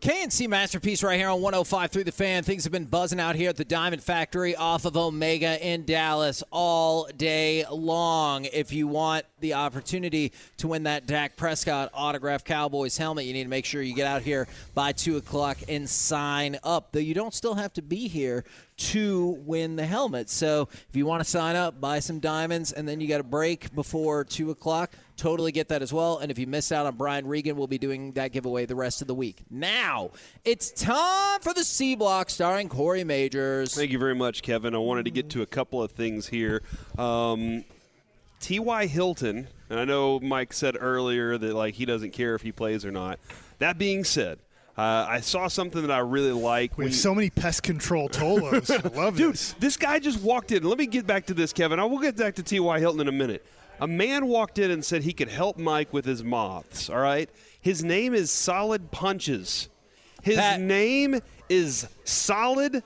K&C Masterpiece right here on 105 through the fan. Things have been buzzing out here at the Diamond Factory off of Omega in Dallas all day long. If you want the opportunity to win that Dak Prescott autographed Cowboys helmet, you need to make sure you get out here by 2 o'clock and sign up. Though you don't still have to be here to win the helmet. So if you want to sign up, buy some diamonds, and then you got a break before 2 o'clock, totally get that as well. And if you miss out on Brian Regan, we'll be doing that giveaway the rest of the week. Now, it's time for the C Block starring Corey Majors. Thank you very much, Kevin. I wanted to get to a couple of things here. Um, T.Y. Hilton, and I know Mike said earlier that like he doesn't care if he plays or not. That being said, uh, I saw something that I really like. We have so many pest control tolos. I love Dude, this. this guy just walked in. Let me get back to this, Kevin. I will get back to T.Y. Hilton in a minute. A man walked in and said he could help Mike with his moths, all right? His name is Solid Punches. His Pat- name is Solid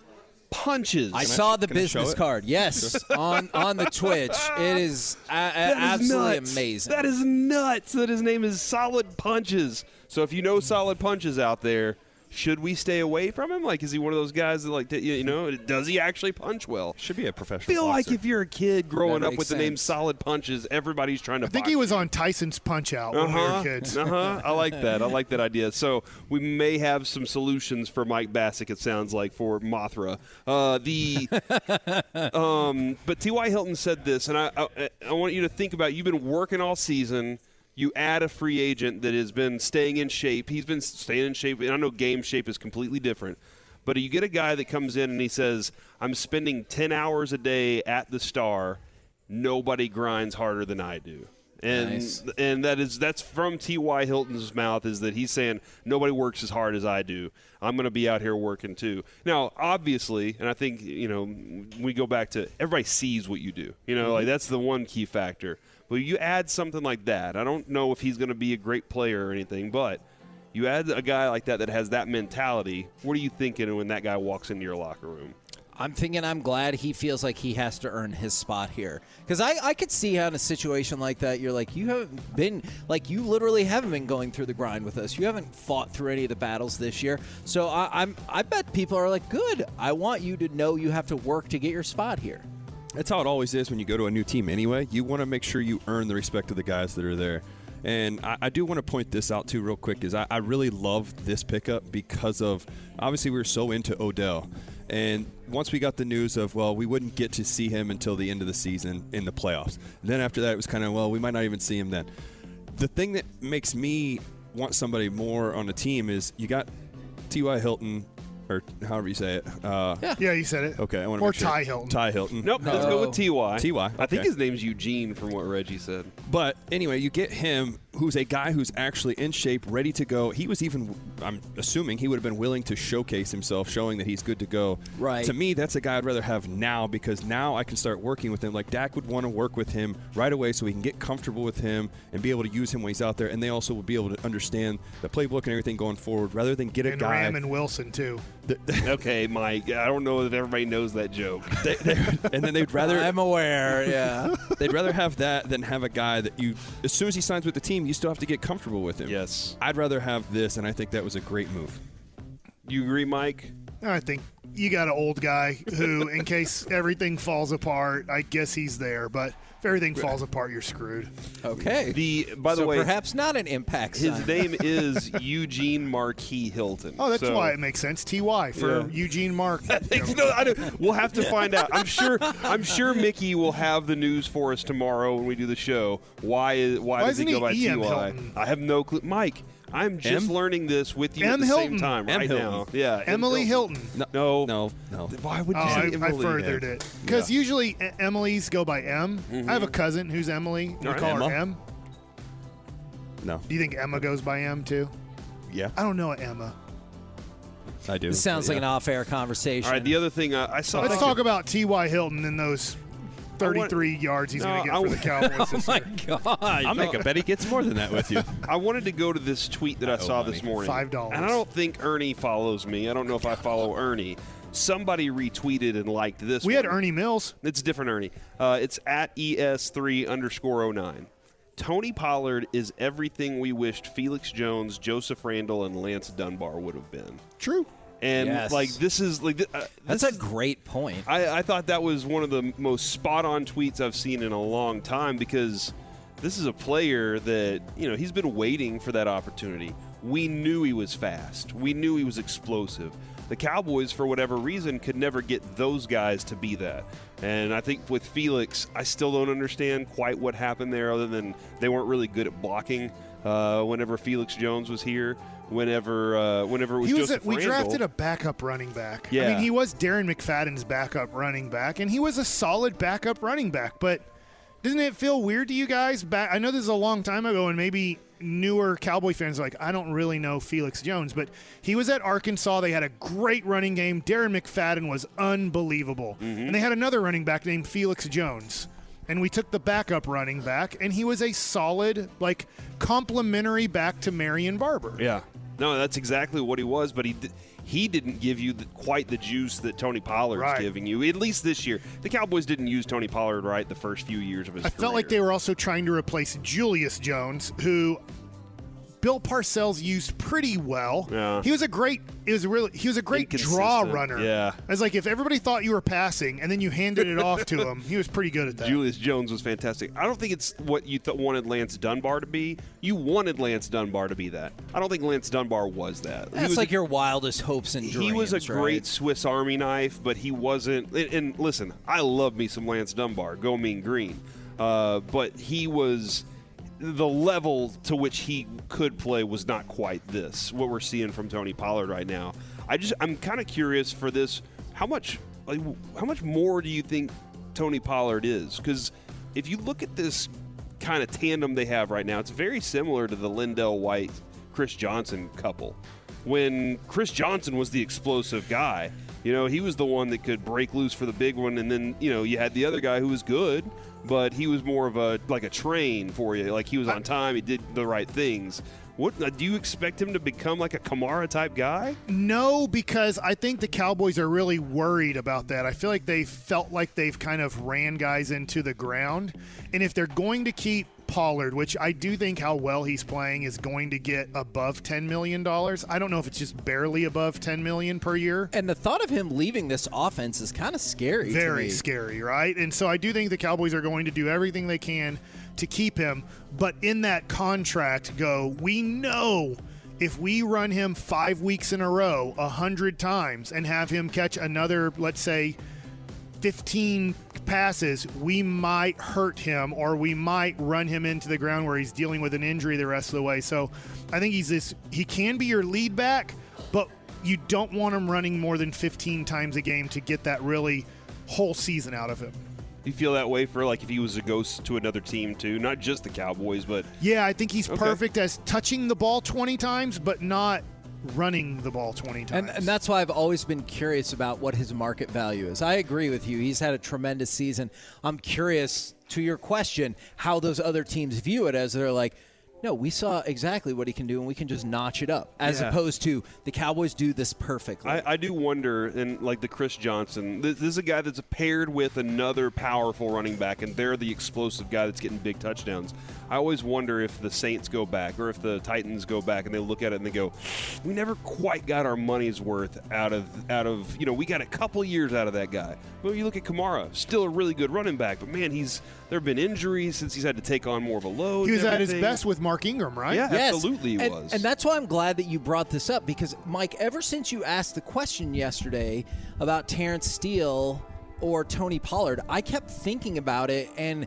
Punches. I saw the can I show business card. Yes, on on the Twitch. It is a- a- That is absolutely nuts. amazing. That is nuts that his name is Solid Punches. So if you know Solid Punches out there, should we stay away from him? Like, is he one of those guys that like, you know, does he actually punch well? Should be a professional. feel like if you're a kid growing up makes with the name sense. Solid Punches, everybody's trying to. Punch. I think he was on Tyson's Punch Out when we were kids. Uh huh. I like that. I like that idea. So we may have some solutions for Mike Bacsik. It sounds like for Mothra. Uh, the um, but T.Y. Hilton said this, and I, I I want you to think about. You've been working all season. You add a free agent that has been staying in shape. He's been staying in shape. And I know game shape is completely different. But you get a guy that comes in and he says, I'm spending 10 hours a day at the star. Nobody grinds harder than I do. And Nice. and that is that's from T.Y. Hilton's mouth is that he's saying nobody works as hard as I do. I'm going to be out here working too. Now, obviously, and I think you know we go back to everybody sees what you do. You know, like mm-hmm. that's the one key factor. But you add something like that. I don't know if he's going to be a great player or anything, but you add a guy like that that has that mentality. What are you thinking when that guy walks into your locker room? I'm thinking I'm glad he feels like he has to earn his spot here. Because I, I could see how in a situation like that, you're like, you haven't been, like, you literally haven't been going through the grind with us. You haven't fought through any of the battles this year. So I, I'm, I bet people are like, good. I want you to know you have to work to get your spot here. That's how it always is when you go to a new team anyway. You want to make sure you earn the respect of the guys that are there. And I, I do want to point this out too, real quick, is I, I really love this pickup because of obviously we were so into Odell. And once we got the news of, well, we wouldn't get to see him until the end of the season in the playoffs. And then after that, it was kind of, well, we might not even see him then. The thing that makes me want somebody more on the team is you got T.Y. Hilton, or however you say it. Uh, Yeah. Yeah, you said it. Okay, I want to Or make sure. Ty Hilton. Ty Hilton. Nope, let's go with Ty. Ty, I think his name's Eugene, from what Reggie said. But anyway, you get him, who's a guy who's actually in shape, ready to go. He was even, I'm assuming, he would have been willing to showcase himself, showing that he's good to go. Right. To me, that's a guy I'd rather have now because now I can start working with him. Like Dak would want to work with him right away so we can get comfortable with him and be able to use him when he's out there. And they also will be able to understand the playbook and everything going forward rather than get a And guy. Ram and Wilson too. Okay, Mike. I don't know that everybody knows that joke. they, they, and then they'd rather I'm aware, yeah. They'd rather have that than have a guy that you as soon as he signs with the team you still have to get comfortable with him Yes. i'd rather have this and i think that was a great move You agree, Mike? I think you got an old guy who, in case everything falls apart, I guess he's there. But if everything falls apart, you're screwed. Okay. The by the so way, perhaps not an impact his sign. name is Eugene Marquis Hilton. Oh, that's So- why it makes sense. Ty for Yeah. Eugene Mark. You know, I don't- we'll have to find out. I'm sure. I'm sure Mickey will have the news for us tomorrow when we do the show. Why is why, Why does he go by he E.M. Ty? Hilton? I have no clue. Mike, I'm just M? learning this with you M. at the Hilton. same time M. right Hilton. now. Yeah, Emily Hilton. No, no no Why would Oh, you I, say I Emily? furthered it because usually E- Emily's go by M. I have a cousin who's Emily. We All right. call her Emma? M. no Do you think Emma goes by M too? yeah I don't know a Emma. i do This sounds like an off-air conversation. All right. The other thing uh, I saw. Let's talk about T.Y. Hilton and those 33 yards he's No, going to I get for the want- Cowboys this My year. God. i'll make a bet he gets more than that with you I wanted to go to this tweet that I, I saw money. this morning. Five dollars. And I don't think Ernie follows me. I don't know if I follow Ernie. Somebody retweeted and liked this. We had. Ernie Mills. It's different Ernie. Uh, it's at es3 underscore 09. Tony Pollard is everything we wished Felix Jones, Joseph Randle, and Lance Dunbar would have been. True. And Yes. like this is like th- uh, That's a great point. I, I thought that was one of the most spot on tweets I've seen in a long time because this is a player that, you know, he's been waiting for that opportunity. We knew he was fast, we knew he was explosive. The Cowboys, for whatever reason, could never get those guys to be that. And I think with Felix, I still don't understand quite what happened there, other than they weren't really good at blocking uh, whenever Felix Jones was here. Whenever, uh, whenever it was He was. A, we Randle. drafted a backup running back. Yeah. I mean, he was Darren McFadden's backup running back, and he was a solid backup running back. But doesn't it feel weird to you guys? Back, I know this is a long time ago, and maybe newer Cowboy fans are like, I don't really know Felix Jones, but he was at Arkansas. They had a great running game. Darren McFadden was unbelievable, and they had another running back named Felix Jones. And we took the backup running back, and he was a solid, like, complementary back to Marion Barber. Yeah. No, that's exactly what he was, but he he didn't give you the, quite the juice that Tony Pollard's Right. giving you. At least this year, the Cowboys didn't use Tony Pollard right the first few years of his I career. felt like they were also trying to replace Julius Jones, who Bill Parcells used pretty well. Yeah. He was a great. It was really. He was a great draw runner. yeah. It's like if everybody thought you were passing and then you handed it off to him, he was pretty good at that. Julius Jones was fantastic. I don't think it's what you th- wanted Lance Dunbar to be. You wanted Lance Dunbar to be that. I don't think Lance Dunbar was that. He That's was like a, your wildest hopes and dreams. he was a right? great Swiss Army knife, but he wasn't. And, and listen, I love me some Lance Dunbar. Go mean green. Uh, but he was the level to which he could play was not quite this. What we're seeing from Tony Pollard right now. I just I'm kind of curious for this. How much like how much more do you think Tony Pollard is? Because if you look at this kind of tandem they have right now, it's very similar to the LenDale White Chris Johnson couple. When Chris Johnson was the explosive guy, you know, he was the one that could break loose for the big one, and then you know you had the other guy who was good, but he was more of a like a train for you. Like he was on time, he did the right things. What uh, do you expect him to become like a Kamara type guy? No, because I think the Cowboys are really worried about that. I feel like they felt like they've kind of ran guys into the ground. And if they're going to keep Pollard, which I do think how well he's playing is going to get above $10 million. I don't know if it's just barely above 10 million per year. And the thought of him leaving this offense is kind of scary. to Very scary, right? And so I do think the Cowboys are going to do everything they can to keep him. But in that contract, go, we know if we run him five weeks in a row, a hundred times, and have him catch another, let's say, 15 passes, we might hurt him or we might run him into the ground where he's dealing with an injury the rest of the way. So I think he's this, he can be your lead back, but you don't want him running more than 15 times a game to get that really whole season out of him. You feel that way for like if he was a ghost to another team too, not just the Cowboys, but Yeah, I think he's Okay. perfect as touching the ball 20 times, but not running the ball 20 times. And, and that's why I've always been curious about what his market value is. I agree with you. He's had a tremendous season. I'm curious to your question how those other teams view it as they're like, no, we saw exactly what he can do, and we can just notch it up. As Yeah. opposed to the Cowboys do this perfectly. I, I do wonder, and like the Chris Johnson, this, this is a guy that's paired with another powerful running back, and they're the explosive guy that's getting big touchdowns. I always wonder if the Saints go back or if the Titans go back and they look at it and they go, "We never quite got our money's worth out of out of you know we got a couple years out of that guy." But you look at Kamara, still a really good running back, but man, he's there have been injuries since he's had to take on more of a load. he was at his best with Mark Ingram, right? Yeah. Yes. Absolutely he and, was. And that's why I'm glad that you brought this up because, Mike, ever since you asked the question yesterday about Terence Steele or Tony Pollard, I kept thinking about it and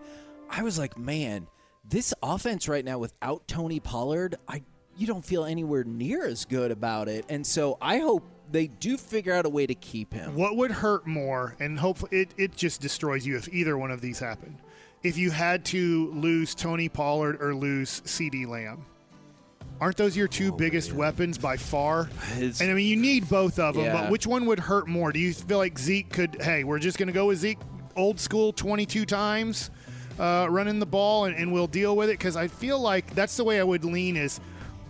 I was like, man, this offense right now without Tony Pollard, I you don't feel anywhere near as good about it. And so I hope they do figure out a way to keep him. What would hurt more, and hopefully it, it just destroys you if either one of these happened? If you had to lose Tony Pollard or lose CeeDee Lamb. Aren't those your two biggest weapons by far? It's- and I mean, you need both of them, Yeah. but which one would hurt more? Do you feel like Zeke could, hey, we're just going to go with Zeke old school 22 times, uh, running the ball, and, and we'll deal with it? Because I feel like that's the way I would lean is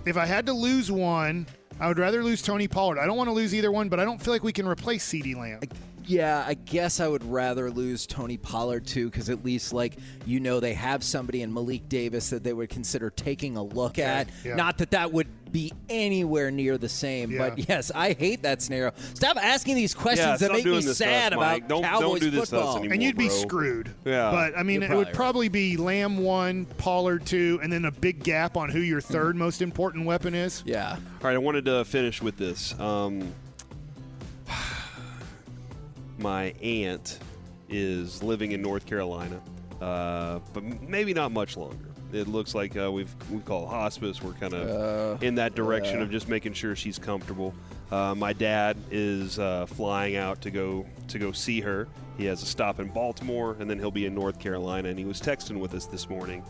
if I had to lose one, I would rather lose Tony Pollard. I don't want to lose either one, but I don't feel like we can replace CeeDee Lamb. Yeah, I guess I would rather lose Tony Pollard too, because at least like you know they have somebody in Malik Davis that they would consider taking a look at. yeah. Not that that would be anywhere near the same, Yeah. but yes, I hate that scenario. Stop asking these questions Yeah, that make me doing this to us, sad about Don't- don't Cowboys do this football. anymore. and you'd be bro. screwed. Yeah. But I mean, You're it would probably probably be Lamb one, Pollard two, and then a big gap on who your third most important weapon is. Yeah. All right, I wanted to finish with this. Um, my aunt is living in North Carolina, uh, but maybe not much longer. It looks like uh, we've we call hospice. We're kind of in that direction of just making sure she's comfortable. Uh, my dad is uh, flying out to go to go see her. He has a stop in Baltimore, and then he'll be in North Carolina. And he was texting with us this morning,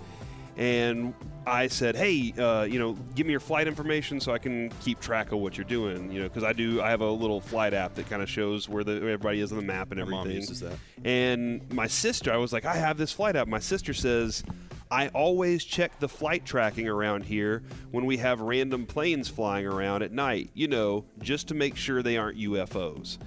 and I said, "Hey, uh, you know, give me your flight information so I can keep track of what you're doing. You know, because I do. I have a little flight app that kind of shows where the where everybody is on the map and My mom everything. uses that. And my sister, I was like, I have this flight app. My sister says, I always check the flight tracking around here when we have random planes flying around at night. You know, just to make sure they aren't UFOs.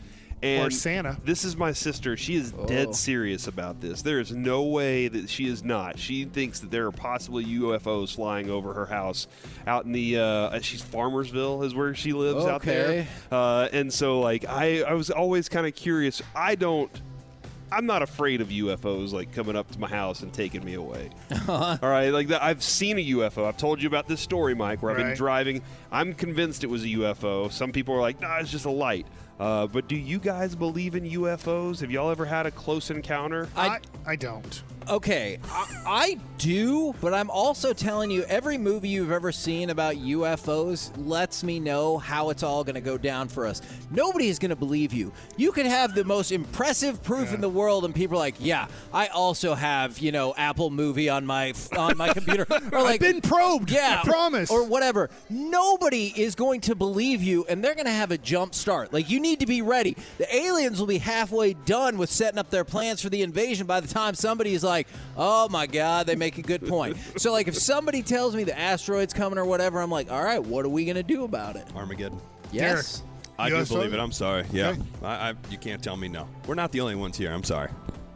And Or Santa. This is my sister. She is dead serious about this. There is no way that she is not. She thinks that there are possibly UFOs flying over her house out in the. Uh, she's Farmersville is where she lives out there. Okay. Uh, and so, like, I, I was always kind of curious. I don't. I'm not afraid of UFOs like coming up to my house and taking me away. All right, like that. I've seen a UFO. I've told you about this story, Mike, where I've been driving. I'm convinced it was a UFO. Some people are like, Nah, it's just a light. Uh, but do you guys believe in UFOs? Have y'all ever had a close encounter? I, I don't. Okay, I, I do, but I'm also telling you, every movie you've ever seen about UFOs lets me know how it's all going to go down for us. Nobody is going to believe you. You could have the most impressive proof in the world, and people are like, "Yeah, I also have, you know, Apple Movie on my on my computer," or like, been probed, Yeah, I promise. or whatever. Nobody is going to believe you, and they're going to have a jump start. Like, you need to be ready. The aliens will be halfway done with setting up their plans for the invasion by the time somebody is like, oh my God, they make a good point. so, like, if somebody tells me the asteroid's coming or whatever, I'm like, all right, what are we going to do about it? Armageddon. Yes. I do UFO? believe it. I'm sorry. Yeah, Okay. I, I, you can't tell me no. We're not the only ones here. I'm sorry.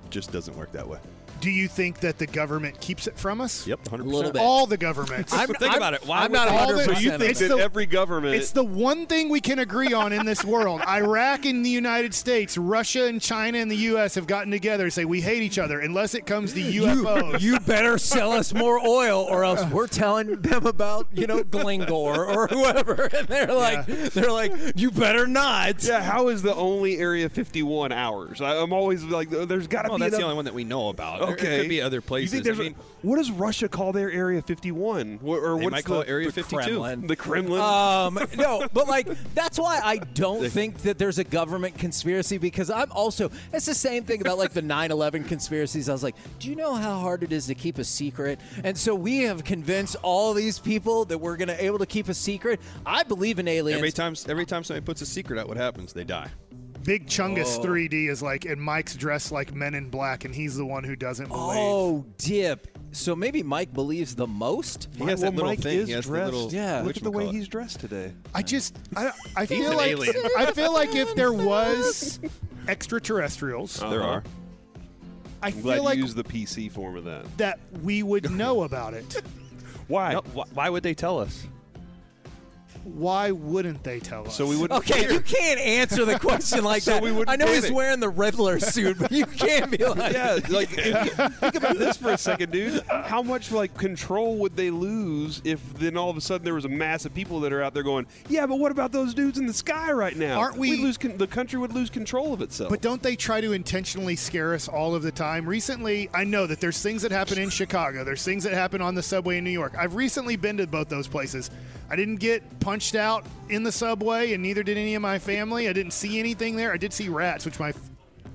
It just doesn't work that way. Do you think that the government keeps it from us? Yep, 100. A little bit. All the governments. I'm, think I'm- about it. Why I'm not they- All the- 100% So you think It's that. the- every government. It's the one thing we can agree on in this world. Iraq and the United States, Russia and China and the U.S. have gotten together and say we hate each other unless it comes to UFOs. You better sell us more oil, or else we're telling them about you know Glengore or whoever, and they're like, they're like, you better not. yeah, how is the only Area 51 ours? I, I'm always like, there's got to Well, be that's the another- only one that we know about. There- Okay. There could be other You places. think there's I a- mean, what does Russia call their Area 51? What, or they what's might call the, it Area the 52. Kremlin. the Kremlin? Um, no, but like that's why I don't think that there's a government conspiracy because I'm also it's the same thing about like the 9/11 conspiracies. I was like, do you know how hard it is to keep a secret? And so we have convinced all these people that we're gonna able to keep a secret. I believe in aliens. Every time, every time somebody puts a secret out, what happens? They die. Big Chungus Oh. 3D is like, and Mike's dressed like Men in Black, and he's the one who doesn't believe. Oh, dip. So maybe Mike believes the most. He has well, that little Mike thing. is He has the dressed. little. Yeah. Look at the way he's dressed today. I just, I, I feel like, alien. I feel like if there was extraterrestrials, There Uh-huh. are. I I'm feel glad like you used the PC form of that. that we would know about it. Why? No, wh- why would they tell us? Why wouldn't they tell us? So we wouldn't. Okay, you can't answer the question like So that. we wouldn't I know he's panic. wearing the Riddler suit, but you can't be like, Yeah, like if you think about this for a second, dude. How much like control would they lose if then all of a sudden there was a mass of people that are out there going, "Yeah, but what about those dudes in the sky right now? Aren't we- We'd lose con- the country would lose control of itself." But don't they try to intentionally scare us all of the time? Recently, I know that there's things that happen in Chicago. There's things that happen on the subway in New York. I've recently been to both those places. I didn't get punched out in the subway, and neither did any of my family. I didn't see anything there. I did see rats, which my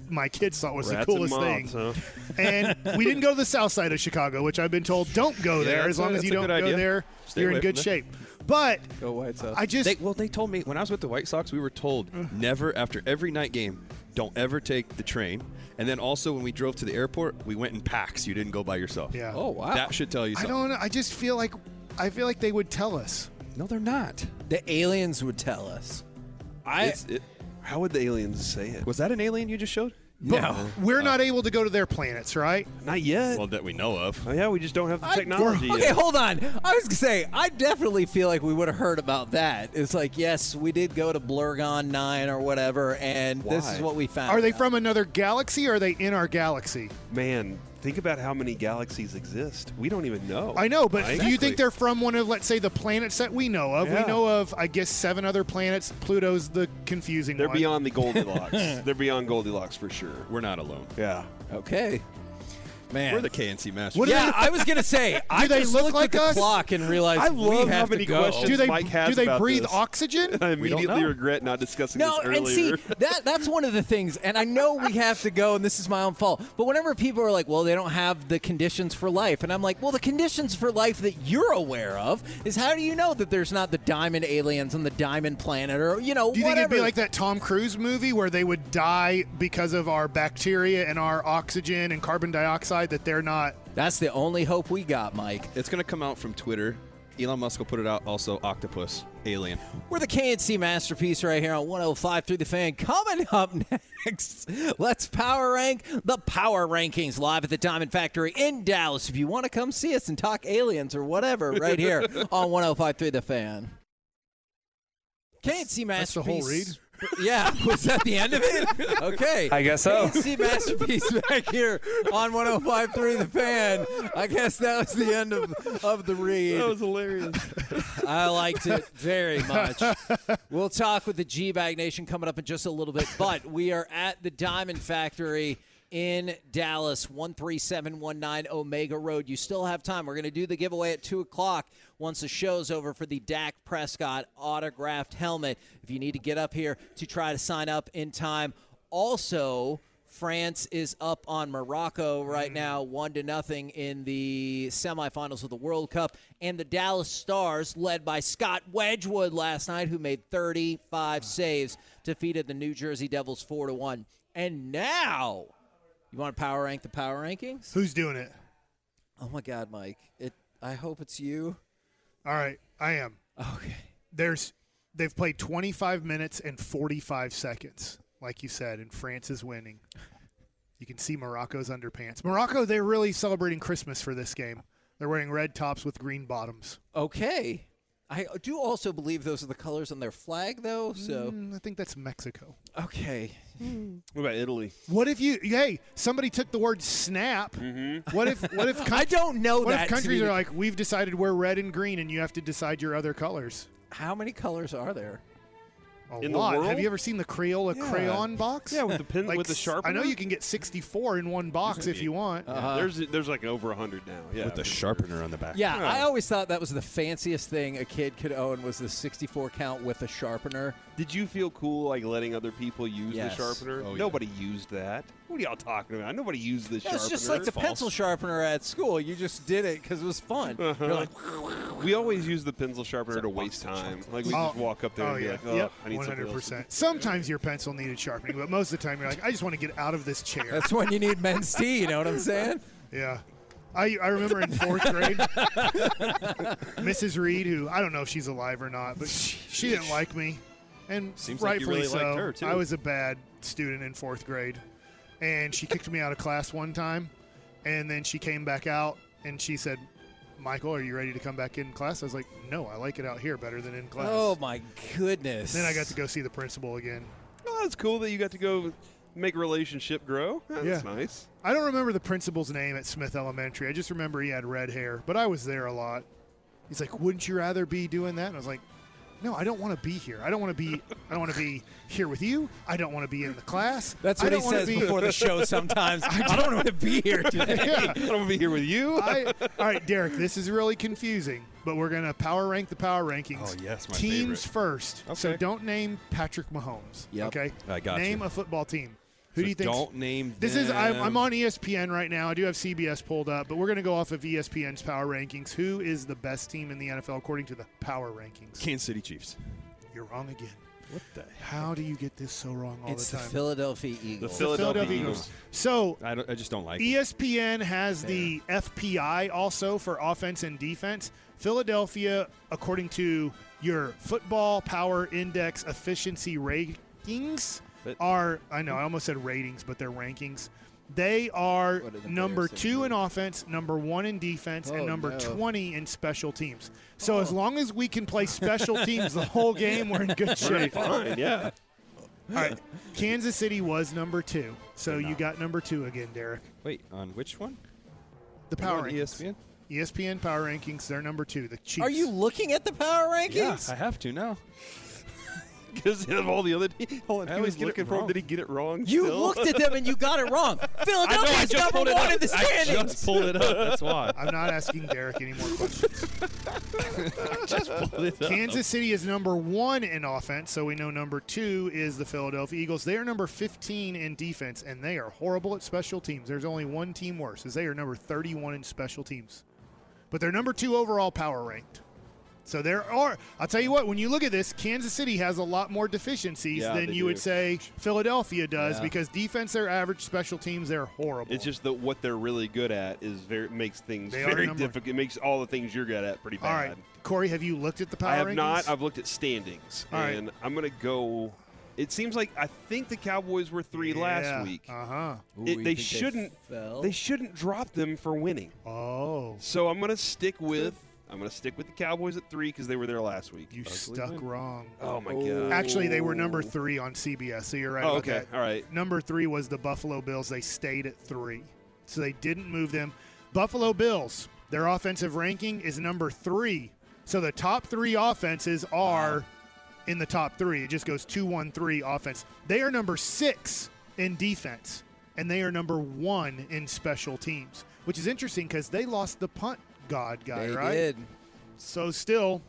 my kids thought was Rats the and coolest moths, thing. huh? And we didn't go to the south side of Chicago, which I've been told don't go there. that's As long a- as you don't go idea. there, Stay you're in good shape. But Go White Sox. I just They, well, they told me when I was with the White Sox, we were told mm. never after every night game, don't ever take the train. And then also when we drove to the airport, we went in packs. You didn't go by yourself. yeah. oh wow. That should tell you I something. don't. know. I just feel like I feel like they would tell us. No, they're not. the aliens would tell us. I It's- it- How would the aliens say it? Was that an alien you just showed? No. We're not able to go to their planets, right? Not yet. Well, that we know of. oh, yeah, we just don't have the technology Okay, yet. hold on. I was gonna say I definitely feel like we would have heard about that. It's like yes, we did go to Blurgon Nine or whatever, and this is what we found. Are they out. from another galaxy or are they in our galaxy? Man, think about how many galaxies exist. We don't even know. I know, but Right? do you think they're from one of, let's say, the planets that we know of? Yeah. We know of, I guess, seven other planets. Pluto's the confusing They're one. beyond the Goldilocks. they're beyond Goldilocks for sure. We're not alone. Yeah. Okay, man. We're the K&C Masters. What do yeah, I was gonna say. I they just look looked like at the us? clock and realized I we love have how to many go. questions do they Mike has do they about breathe this. oxygen? I immediately regret not discussing No, this earlier. No, and see that that's one of the things, and I know we have to go, and this is my own fault. But whenever people are like, "Well, they don't have the conditions for life," and I'm like, "Well, the conditions for life that you're aware of is how do you know that there's not the diamond aliens on the diamond planet, or you know, Do you think it'd be like that Tom Cruise movie where they would die because of our bacteria and our oxygen and carbon dioxide that they're not? That's the only hope we got, Mike. It's going to come out from Twitter. Elon Musk will put it out. Also, octopus, alien. We're the K&C masterpiece right here on 105 through the fan. Coming up next, let's power rank the power rankings live at the Diamond Factory in Dallas. If you want to come see us and talk aliens or whatever, right here on 105 through the fan. K&C That's the masterpiece. whole read? Yeah, was that the end of it? Okay. I guess so. K&C masterpiece back here on 105.3 The Fan. I guess that was the end of, of the read. that was hilarious. I liked it very much. We'll talk with the G Bag Nation coming up in just a little bit, but we are at the Diamond Factory in Dallas, 13719 Omega Road. You still have time. We're going to do the giveaway at 2 o'clock once the show's over for the Dak Prescott autographed helmet. If you need to get up here to try to sign up in time. Also, France is up on Morocco right mm. now, one to nothing in the semifinals of the World Cup, and the Dallas Stars, led by Scott Wedgewood last night, who made 35 saves, defeated the New Jersey Devils four to one. And now, you want to power rank the power rankings? Who's doing it? Oh my God, Mike! It. I hope it's you. All right, I am. Okay. There's they've played 25 minutes and 45 seconds, like you said, and France is winning. You can see Morocco's underpants. Morocco, they're really celebrating Christmas for this game. They're wearing red tops with green bottoms. Okay. I do also believe those are the colors on their flag, though. So Mm, I think that's Mexico. okay. What about Italy? What if you? Hey, somebody took the word snap. What if? What if? I don't know What that. if to countries be are like, we've decided we're red and green, and you have to decide your other colors? How many colors are there? A In the lot. Have you ever seen the Crayola Yeah. crayon box? Yeah, with the pen Like, with the s- sharpener. I know you can get 64 in one box if you want. Yeah, uh-huh. there's there's like over hundred now. Yeah, with the sharpener on the back. Yeah, Yeah. I always thought that was the fanciest thing a kid could own was the 64 count with a sharpener. Did you feel cool like letting other people use Yes. the sharpener? Oh, yeah. Nobody used that. What are y'all talking about? Nobody used the Yeah, sharpener. it's just like the False. pencil sharpener at school. You just did it because it was fun. You're uh-huh. like, we always use the pencil sharpener to waste time. Like we Oh, just walk up there oh and be yeah, like, oh, yep, I need one something 100%. Sometimes your pencil needed sharpening, but most of the time you're like, I just want to get out of this chair. that's when you need men's tea. You know what I'm saying? Yeah. I, I remember in fourth grade, Mrs. Reed, who I don't know if she's alive or not, but she didn't like me, and Seems like you rightfully really so. liked her, too. I was a bad student in fourth grade, and she kicked me out of class one time, and then she came back out and she said, "Michael, are you ready to come back in class?" I was like, "No, I like it out here better than in class." Oh my goodness. Then I got to go see the principal again. Oh, that's cool that you got to go make relationship grow. That's Yeah. nice. I don't remember the principal's name at Smith Elementary. I just remember he had red hair, but I was there a lot. He's like, "Wouldn't you rather be doing that?" And I was like, "No, I don't want to be here. I don't want to be. I don't want to be here with you. I don't want to be in the class. That's what he don't says be, before the show. Sometimes I don't want to be here today. Yeah. I don't want to be here with you. I, all right, Derek. This is really confusing, but we're gonna power rank the power rankings. Oh, yes, my Teams favorite. first. So don't name Patrick Mahomes. Yep. Okay. I got Name you. a football team. Who So do you think? Don't name. This is I'm. I'm on ESPN right now. I do have CBS pulled up, but we're going to go off of ESPN's power rankings. Who is the best team in the NFL according to the power rankings? Kansas City Chiefs. You're wrong again. What the? How do you get this so wrong all It's the the? Philadelphia Eagles. Phil- Philadelphia Eagles. So I, don't, I just don't like. Them. ESPN has the FPI also for offense and defense. Philadelphia, according to your Football Power Index efficiency rankings, rankings But- are I know I almost said ratings, but they're rankings. They are What number two in offense, number one in defense, Oh, and number no. 20 in special teams. So oh. as long as we can play special teams the whole game, we're in good shape. All Fine, yeah. right. Kansas City was number two. So you got number two again, Derek. Wait, on which one? The power On. ESPN? ESPN power rankings, they're number two. The Chiefs. Are you looking at the power rankings? Yeah, rankings? I have to now. Because of all the other. Hold on, I he always was looking for. wrong. Did he get it wrong? You still? looked at them and you got it wrong. I know. I Philadelphia's number one in the standings. I just pulled it up. That's why. I'm not asking Derek any more questions. just pulled it up. Kansas City is number one in offense, so we know number two is the Philadelphia Eagles. They are number 15 in defense, and they are horrible at special teams. There's only one team worse, as they are number 31 in special teams. But they're number two overall power ranked. So there are, I'll tell you what, when you look at this, Kansas City has a lot more deficiencies Yeah, than they you would say Philadelphia does Yeah. because defense, they're average, special teams, they're horrible. It's just that what they're really good at is very makes things They very difficult. It makes all the things you're good at pretty bad. All right. Corey, have you looked at the power I have rankings? not. I've looked at standings, All right. and I'm going to go. It seems like I think the Cowboys were three last week. Uh huh. Ooh, It- you they shouldn't. fell? They shouldn't drop them for winning. Oh, So I'm going to stick with. I'm going to stick with the Cowboys at three because they were there last week. you stuck wrong. Oh my Oh. god. Actually, they were number three on CBS, so you're right Oh, about okay. that. All right. Number three was the Buffalo Bills. They stayed at three, so they didn't move them. Buffalo Bills, their offensive ranking is number three. So the top three offenses are in the top three. It just goes two, one, three offense. They are number six in defense, and they are number one in special teams, which is interesting because they lost the punt god guy, They right? did. So still,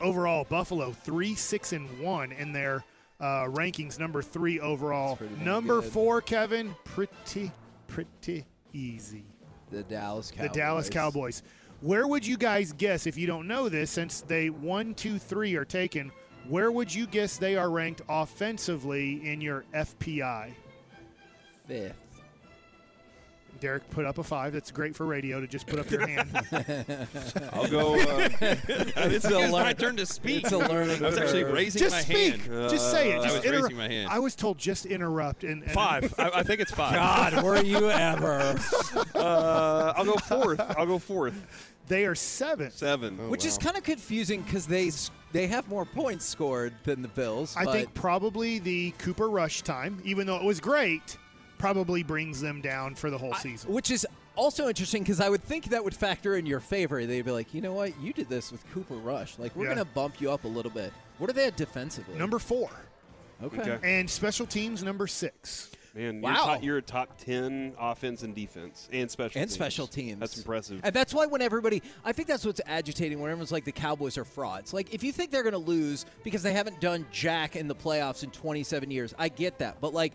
overall, Buffalo three, six, and one in their uh, rankings. Number three overall. Number good. four, Kevin, pretty, pretty easy. The Dallas Cowboys. The Dallas Cowboys. Where would you guys guess if you don't know this? Since they one, two, three are taken, where would you guess they are ranked offensively in your FPI? Fifth. Derek put up a five. That's great for radio to just put up your hand. I'll go. Uh, It's a my learn- turn to speak. It's a learning I was actually curve. raising just my speak. hand. just say it. Uh, I Just was interrupt. raising my hand. I was told just interrupt and, and Five. I, I think it's five. God, were you ever? uh, I'll go fourth. I'll go fourth. They are seventh. Seven. Which is kind of confusing because they they have more points scored than the Bills. I but think probably the Cooper Rush time, even though it was great, probably brings them down for the whole season. Which is also interesting because I would think that would factor in your favor. They'd be like, you know what, you did this with Cooper Rush. Like we're Yeah. gonna bump you up a little bit. What are they at defensively? Number four. Okay. Okay. And special teams, number six. Man, Wow. you're, top, you're a top ten offense and defense and special And teams. special teams. That's impressive. And that's why when everybody, I think that's what's agitating when everyone's like the Cowboys are frauds. Like if you think they're going to lose because they haven't done jack in the playoffs in 27 years, I get that. But like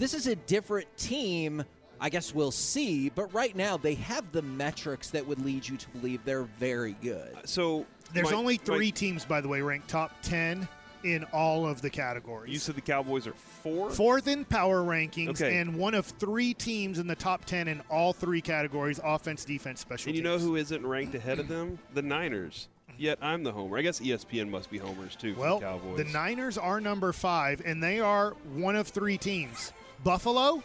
this is a different team. I guess we'll see. But right now they have the metrics that would lead you to believe they're very good. Uh, so There's Mike- only three Mike, teams, by the way, ranked top 10 in all of the categories. you said the Cowboys are four. Fourth in power rankings Okay. and one of three teams in the top 10 in all three categories offense, defense, special teams. And you teams. know who isn't ranked ahead of them? The Niners. Yet I'm the homer. I guess ESPN must be homers too. for Well, the Cowboys. the Niners are number five, and they are one of three teams. Buffalo,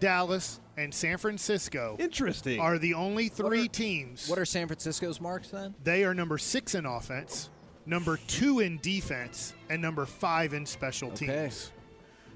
Dallas, and San Francisco Interesting. are the only three are- teams. What are San Francisco's marks then? they are number six in offense, number two in defense, and number five in special Okay. teams.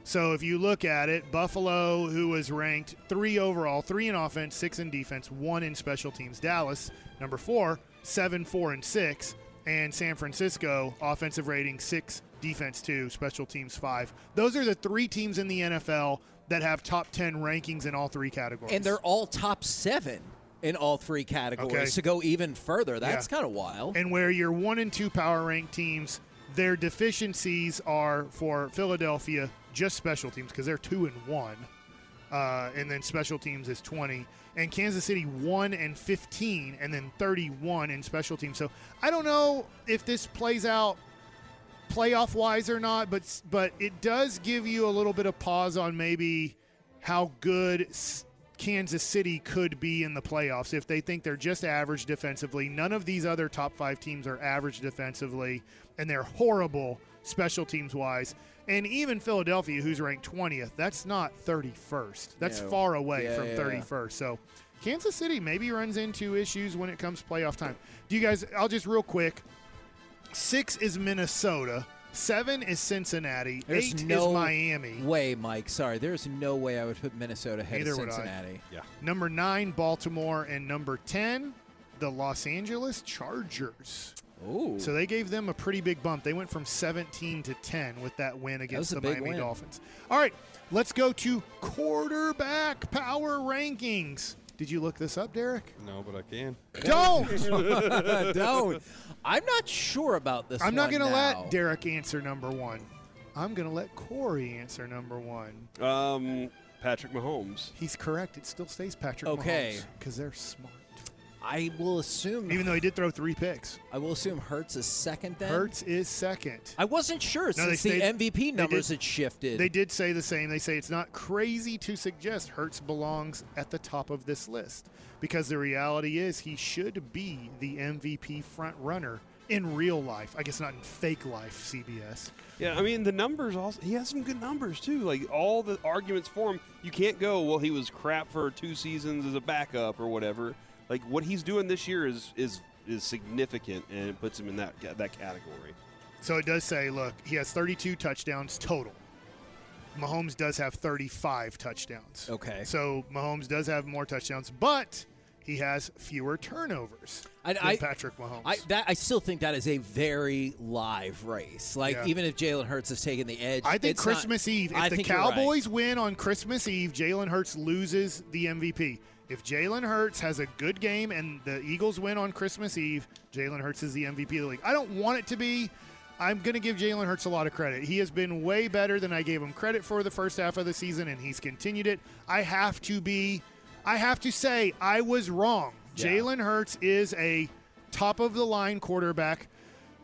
So if you look at it, Buffalo, who was ranked three overall, three in offense, six in defense, one in special teams. Dallas, number four, seven, four, and six. And San Francisco, offensive rating six, defense two, special teams five. Those are the three teams in the NFL that have top 10 rankings in all three categories. And they're all top seven in all three categories Okay. to go even further. That's Yeah. kind of wild. and where your one and two power rank teams, their deficiencies are for Philadelphia just special teams because they're two and one, uh, and then special teams is twenty, and Kansas City one and fifteen, and then thirty-one in special teams. So I don't know if this plays out playoff wise or not, but but it does give you a little bit of pause on maybe how good Kansas City could be in the playoffs if they think they're just average defensively. None of these other top five teams are average defensively, and they're horrible special teams wise. And even Philadelphia, who's ranked 20th, that's not 31st. That's No. far away Yeah, from yeah, yeah. 31st. So Kansas City maybe runs into issues when it comes playoff time. Do you guys, I'll just real quick. Six is Minnesota. Seven is Cincinnati. There's Eight no is Miami. way, Mike. Sorry, there's no way I would put Minnesota ahead Neither of would I. Cincinnati. Yeah. Number nine, Baltimore. And number 10, the Los Angeles Chargers. Ooh. So they gave them a pretty big bump. They went from 17 to 10 with that win against a the Miami win. Dolphins. All right, let's go to quarterback power rankings. Did you look this up, Derek? No, but I can. Don't. don't. I'm not sure about this. I'm not going to let Derek answer number one. I'm going to let Corey answer number one. Um, Patrick Mahomes. He's correct. It still stays Patrick Okay. because they're smart. I will assume. Even though he did throw three picks. I will assume Hurts is second. Then Hurts is second. I wasn't sure No, since they the stayed- MVP numbers did- had shifted. They did say the same. They say it's not crazy to suggest Hurts belongs at the top of this list because the reality is he should be the MVP front runner in real life. I guess not in fake life, CBS. Yeah, I mean the numbers. Also, he has some good numbers too. Like all the arguments for him, you can't go. Well, he was crap for two seasons as a backup or whatever. Like what he's doing this year is is is significant, and it puts him in that that category. So it does say, look, he has 32 touchdowns total. Mahomes does have 35 touchdowns. Okay. So Mahomes does have more touchdowns, but he has fewer turnovers I- than I- Patrick Mahomes. I that I still think that is a very live race. Like Yeah. even if Jalen Hurts has taken the edge, I think it's not- Christmas Eve, if I the think you're right. Cowboys win on Christmas Eve, Jalen Hurts loses the MVP. If Jalen Hurts has a good game and the Eagles win on Christmas Eve, Jalen Hurts is the MVP of the league. I don't want it to be. I'm going to give Jalen Hurts a lot of credit. He has been way better than I gave him credit for the first half of the season, and he's continued it. I have to be, I have to say, I was wrong. Yeah. Jalen Hurts is a top of the line quarterback.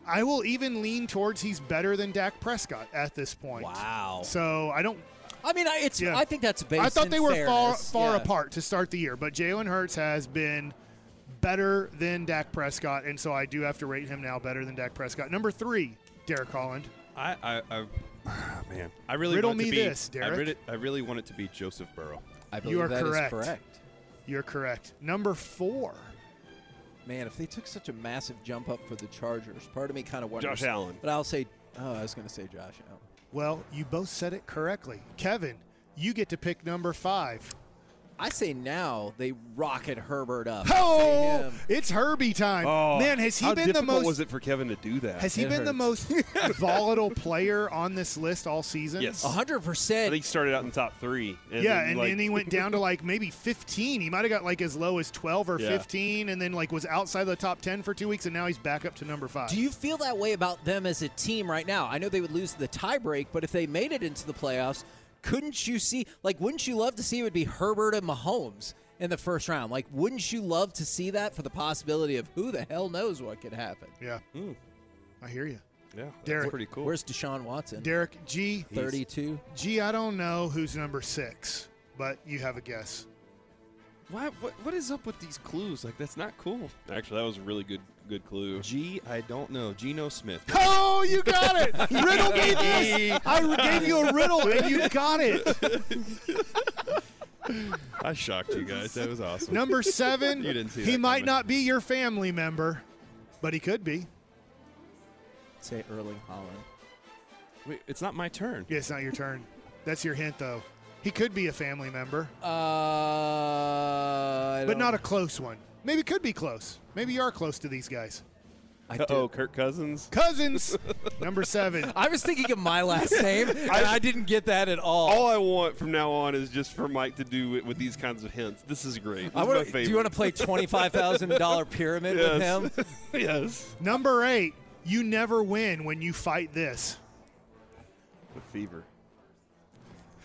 I will even lean towards he's better than Dak Prescott at this point. Wow. So I don't. I mean, I, it's. Yeah. I think that's based. I thought they were far fairness. far Yeah. apart to start the year, but Jalen Hurts has been better than Dak Prescott, and so I do have to rate him now better than Dak Prescott. Number three, Derek Holland. I, I, I man, I really Riddle want it me to be, this, Derek. I, really, I really want it to be Joseph Burrow. I believe are that is correct. correct. You're correct. Number four, Man, if they took such a massive jump up for the Chargers, part of me kind of wonders. Josh Allen. But I'll say. Oh, I was going to say Josh Allen. Well, you both said it correctly. Kevin, you get to pick number five. I say now they rocket Herbert up. Oh, it's Herbie time. Oh, Man, has he been the difficult most was it for Kevin to do that? Has he It been the most volatile player on this list all season? Yes. A hundred I think percent. he started out in the top three. And yeah, then, and like, then he went down to like maybe 15. He might have got like as low as 12 or Yeah. 15, and then like was outside the top 10 for two weeks, and now he's back up to number five. Do you feel that way about them as a team right now? I know they would lose the tiebreak, but if they made it into the playoffs, couldn't you see? Like, wouldn't you love to see it would be Herbert and Mahomes in the first round? Like, wouldn't you love to see that for the possibility of who the hell knows what could happen? yeah, hmm. I hear you, Yeah, that's Derek, pretty cool. Where's Deshaun Watson? Derek G. Thirty-two. G. I don't know who's number six, but you have a guess. Why, what, what is up with these clues? Like, that's not cool. Actually, that was a really good good clue. G, I don't know. Geno Smith. Oh, you got it! riddle me this. I gave you a riddle, and you got it. I shocked you guys. That was awesome. Number seven. You didn't see he that might coming. not be your family member, but he could be. Say Erling Haaland. Wait, it's not my turn. Yeah, it's not your turn. That's your hint, though. He could be a family member, Uh, but not a close one. Maybe could be close. Maybe you are close to these guys. I Oh, do. Kirk Cousins. Cousins, number seven. I was thinking of my last name, and I didn't get that at all. All I want from now on is just for Mike to do it with these kinds of hints. This is great. This I is wanna, my do favorite. you want to play twenty-five thousand dollar pyramid with Yes. him? yes. Number eight. You never win when you fight this. The fever.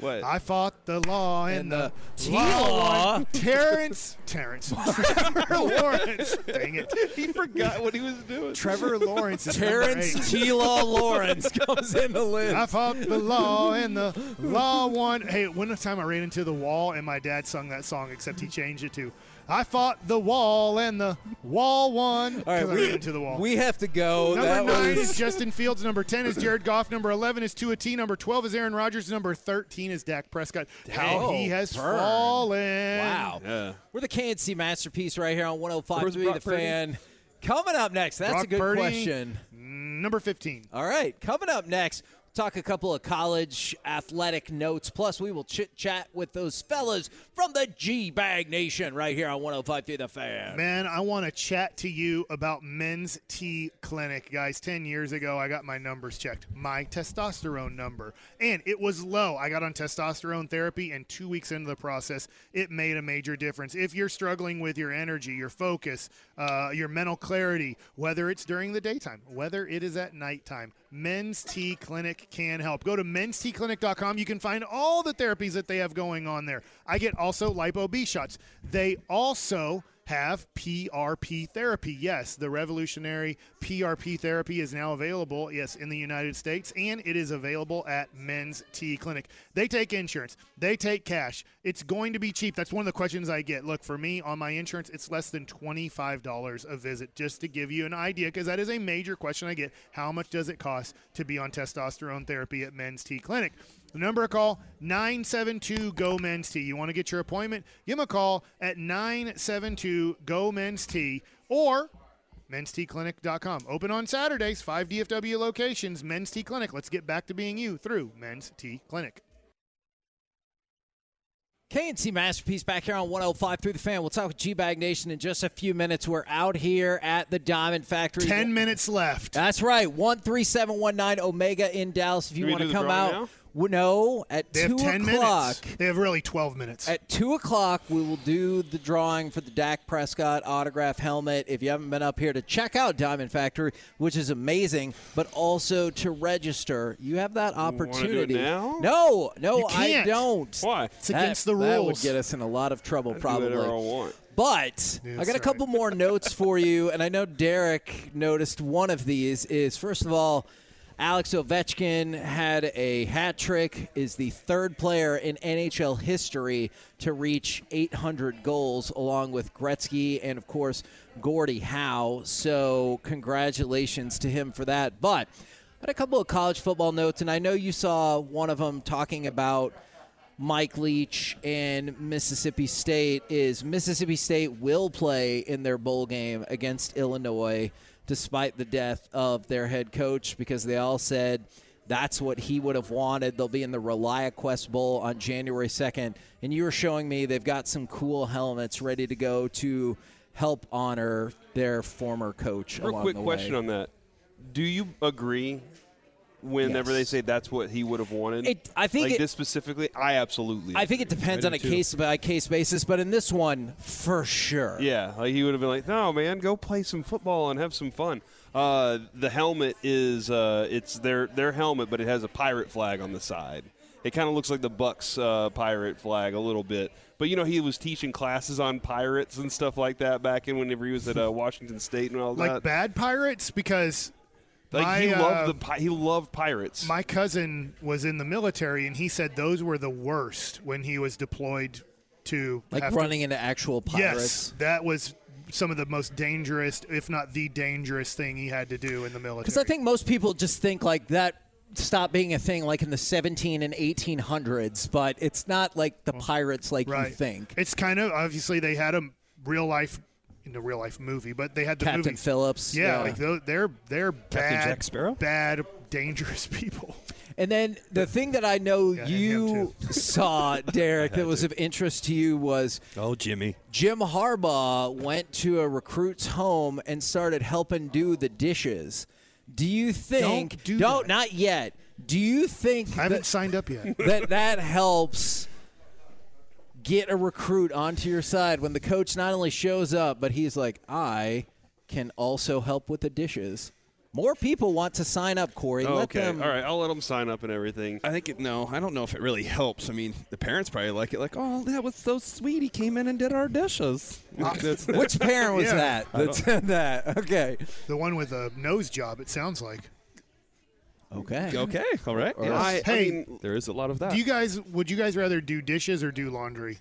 What? I fought the law and, And the, the law. Terrence, Terrence, Trevor Lawrence. Dang it, he forgot what he was doing. Trevor Lawrence Terrence. T. Law Lawrence comes in the list. I fought the law and the law won. Hey, one time I ran into the wall and my dad sung that song, except he changed it to I fought the wall and the wall won. All right, 'Cause I we, ran into the wall. we have to go. Number that nine was is Justin Fields. Number 10 is Jared Goff. Number 11 is Tua T. Number 12 is Aaron Rodgers. Number 13 is Dak Prescott. How he has Burn. fallen. wow. Yeah. We're the K&C masterpiece right here on oh Where's 105.3 The Brock Purdy? Fan. Coming up next, that's Brock a good Purdy. question. Mm, number 15. All right, coming up next, talk a couple of college athletic notes. Plus, we will chit chat with those fellas from the G Bag Nation right here on 105.3 The Fan. Man, I want to chat to you about Men's T Clinic. Guys, 10 years ago, I got my numbers checked, my testosterone number, and it was low. I got on testosterone therapy, and two weeks into the process, it made a major difference. If you're struggling with your energy, your focus, uh, your mental clarity, whether it's during the daytime, whether it is at nighttime, Men's T Clinic can help. Go to mensteclinic.com. You can find all the therapies that they have going on there. I get also lipo B shots. They also have PRP therapy. Yes, the revolutionary PRP therapy is now available, yes, in the United States, and it is available at Men's T Clinic. They take insurance, they take cash. It's going to be cheap. That's one of the questions I get. Look, for me on my insurance, it's less than $25 a visit, just to give you an idea, because that is a major question I get. How much does it cost to be on testosterone therapy at Men's T Clinic? The number to call 972 GO Men's T. You want to get your appointment? Give them a call at 972 GO Men's T or mensteclinic.com. Open on Saturdays, five DFW locations. Men's T Clinic. Let's get back to being you through Men's T Clinic. K&C Masterpiece back here on 105 through the fan. We'll talk with G Bag Nation in just a few minutes. We're out here at the Diamond Factory. 10 minutes left. That's right. 13719 Omega in Dallas. If you want to come out. now? W- No, at They 2 have 10 o'clock. minutes. They have really 12 minutes. At 2 o'clock, we will do the drawing for the Dak Prescott autograph helmet. If you haven't been up here to check out Diamond Factory, which is amazing, but also to register, you have that wanna do it opportunity. now? No, no, You I can't. don't. Why? it's against the rules. That would get us in a lot of trouble, Do probably. whatever I want. But Yeah, I got a couple more notes for you, and I know Derek noticed one of these. Is first of all, Alex Ovechkin had a hat trick. Is the third player in NHL history to reach 800 goals, along with Gretzky and of course Gordie Howe. So congratulations to him for that. But I had a couple of college football notes, and I know you saw one of them talking about. Mike Leach and Mississippi State is Mississippi State will play in their bowl game against Illinois despite the death of their head coach because they all said that's what he would have wanted. They'll be in the ReliaQuest Bowl on January 2nd. And you were showing me they've got some cool helmets ready to go to help honor their former coach. Real quick the question on that. Do you agree whenever Yes. they say that's what he would have wanted? It- I think like it- this specifically, I absolutely. I think it depends on a too. case by case basis, but in this one, for sure. Yeah, like he would have been like, "No, man, go play some football and have some fun." Uh, the helmet is uh, it's their their helmet, but it has a pirate flag on the side. It kind of looks like the Bucks uh, pirate flag a little bit. But you know, he was teaching classes on pirates and stuff like that back in whenever he was at uh, Washington State and all like that. Like bad pirates because Like my, he uh, loved the he loved pirates. my cousin was in the military and he said those were the worst when he was deployed to Like have to- running into actual pirates. Yes, that was some of the most dangerous, if not the dangerous thing he had to do in the military. Because I think most people just think like that stopped being a thing like in the 17 and 1800s, but it's not like the pirates like right. you think. It's kind of obviously they had a real life in the real life movie, but they had the Captain movie. Phillips. Yeah, like tho- they're they're bad, Jack Sparrow? bad, dangerous people. And then the thing that I know Yeah, you saw, Derek, that was of interest to you was Oh, Jimmy. Jim Harbaugh went to a recruit's home and started helping do the dishes. Do you think? Don't do don't that. not yet. Do you think I haven't that, signed up yet. that that helps get a recruit onto your side when the coach not only shows up, but he's like, I can also help with the dishes. More people want to sign up, Corey. Oh, Let okay, them. all right, I'll let them sign up and everything. I think it, no, I don't know if it really helps. I mean, the parents probably like it. Like, oh, that was so sweet. He came in and did our dishes. That's- Which parent was Yeah. that that said that? Okay. the one with a nose job. It sounds like. Okay. okay, all right. Or- yes. I, I Hey, mean, there is a lot of that. Do you guys? Would you guys rather do dishes or do laundry?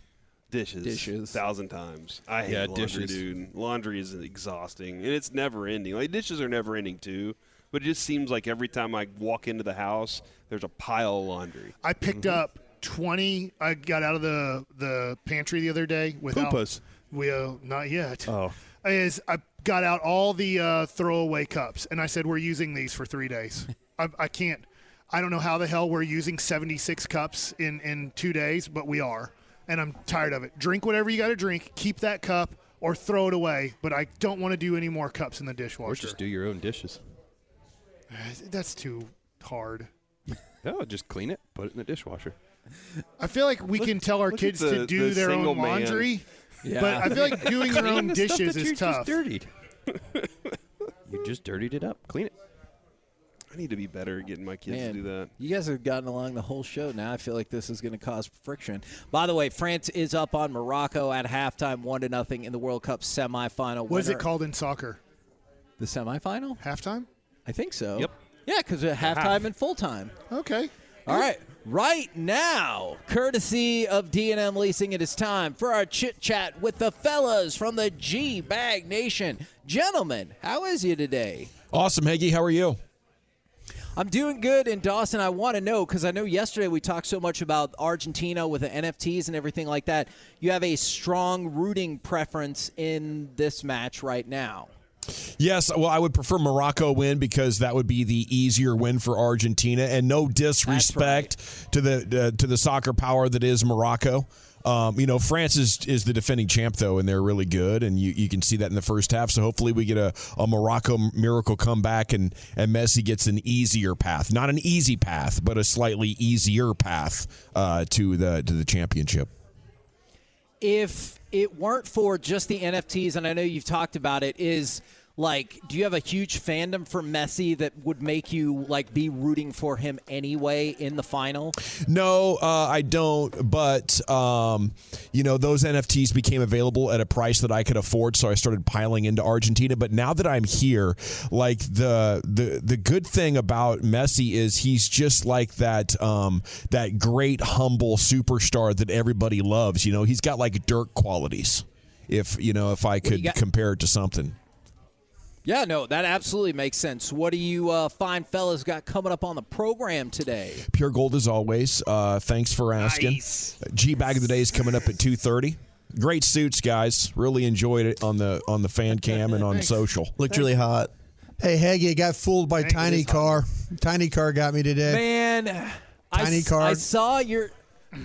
Dishes. Dishes. Thousand times. I hate Yeah, laundry, dishes. dude. Laundry is exhausting, and it's never ending. Like dishes are never ending too, but it just seems like every time I walk into the house, there's a pile of laundry. I picked up 20. I got out of the the pantry the other day without. Poopas. We uh, not yet. Oh. Is I got out all the uh, throwaway cups, and I said we're using these for three days. I, I can't. I don't know how the hell we're using 76 cups in in two days, but we are, and I'm tired of it. Drink whatever you got to drink. Keep that cup or throw it away. But I don't want to do any more cups in the dishwasher. Or dishwasher. just do your own dishes. That's too hard. No, just clean it, put it in the dishwasher. I feel like we can tell our kids the- to do the their own man. laundry, Yeah. but I feel like doing your own dishes is tough. Just dirtied. you just dirtied it up. Clean it. I need to be better at getting my kids Man, to do that. You guys have gotten along the whole show. Now I feel like this is going to cause friction. By the way, France is up on Morocco at halftime, one to nothing in the World Cup semifinal. What is it called in soccer? The semifinal? Halftime? I think so. Yep. Yeah, because halftime and full time. Okay. All right. Right now, courtesy of D&M Leasing, it is time for our chit chat with the fellas from the G Bag Nation. Gentlemen, how is you today? Awesome, Heggy. How are you? I'm doing good. And Dawson, I want to know because I know yesterday we talked so much about Argentina with the NFTs and everything like that. You have a strong rooting preference in this match right now. Yes, well, I would prefer Morocco win because that would be the easier win for Argentina, and no disrespect to the uh, to the soccer power that is Morocco. Um, you know, France is is the defending champ though, and they're really good, and you, you can see that in the first half. So hopefully we get a, a Morocco miracle comeback, and and Messi gets an easier path, not an easy path, but a slightly easier path uh, to the to the championship. if it weren't for just the NFTs, and I know you've talked about it, is like, do you have a huge fandom for Messi that would make you like be rooting for him anyway in the final? No, uh, I don't. But um, you know, those NFTs became available at a price that I could afford, so I started piling into Argentina. But now that I'm here, like the the the good thing about Messi is he's just like that um, that great humble superstar that everybody loves. You know, he's got like Dirk qualities. If you know, if I could compare it to something. Yeah, no, that absolutely makes sense. What do you uh, fine fellas got coming up on the program today? Pure gold as always. Uh, thanks for asking. G bag of the day is coming up at two thirty. Great suits, guys. Really enjoyed it on the on the fan cam and on social. Looked really hot. Hey, Heggy, I got fooled by Thank Tiny it's hot. Car. Tiny Car got me today. Man, Tiny s- card. I saw your.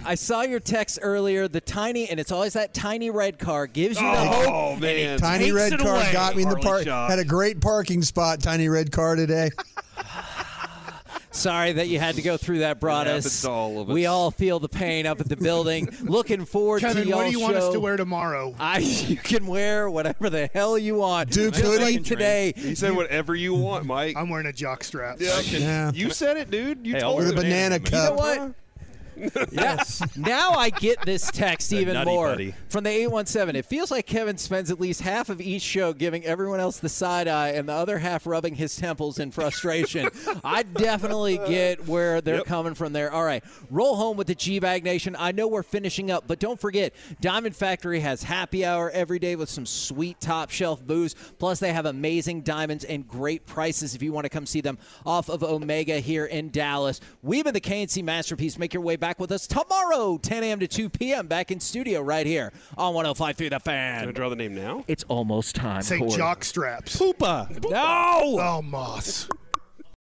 I saw your text earlier. The tiny, and it's always that tiny red car gives you the oh, hope. Oh man, Tiny takes Red it Car away. got me in the Harley park. shop. Had a great parking spot. Tiny Red Car today. Sorry that you had to go through that, Broadus. happens to all of us. We all feel the pain up at the building. Looking forward to Kevin, y'all what do you want us to wear tomorrow? I you can wear whatever the hell you want. Duke Just hoodie. like today. He said whatever you want, Mike. I'm wearing a jock strap. Yeah. You said it, dude. You Hey, told I'll With me. a banana You know cup. what? Yes. now I get this text even more buddy. from the 817. It feels like Kevin spends at least half of each show giving everyone else the side eye and the other half rubbing his temples in frustration. I definitely get where they're Yep. coming from there. All right, roll home with the G Bag Nation. I know we're finishing up, but don't forget, Diamond Factory has happy hour every day with some sweet top shelf booze. Plus, they have amazing diamonds and great prices if you want to come see them off of Omega here in Dallas. We've been the K&C Masterpiece. Make your way back with us tomorrow, 10 a.m. to 2 p.m. back in studio right here on 105.3 The Fan. Can I Fan. draw the name now? It's almost time. Say jock straps. Poopa. No! Oh, moss.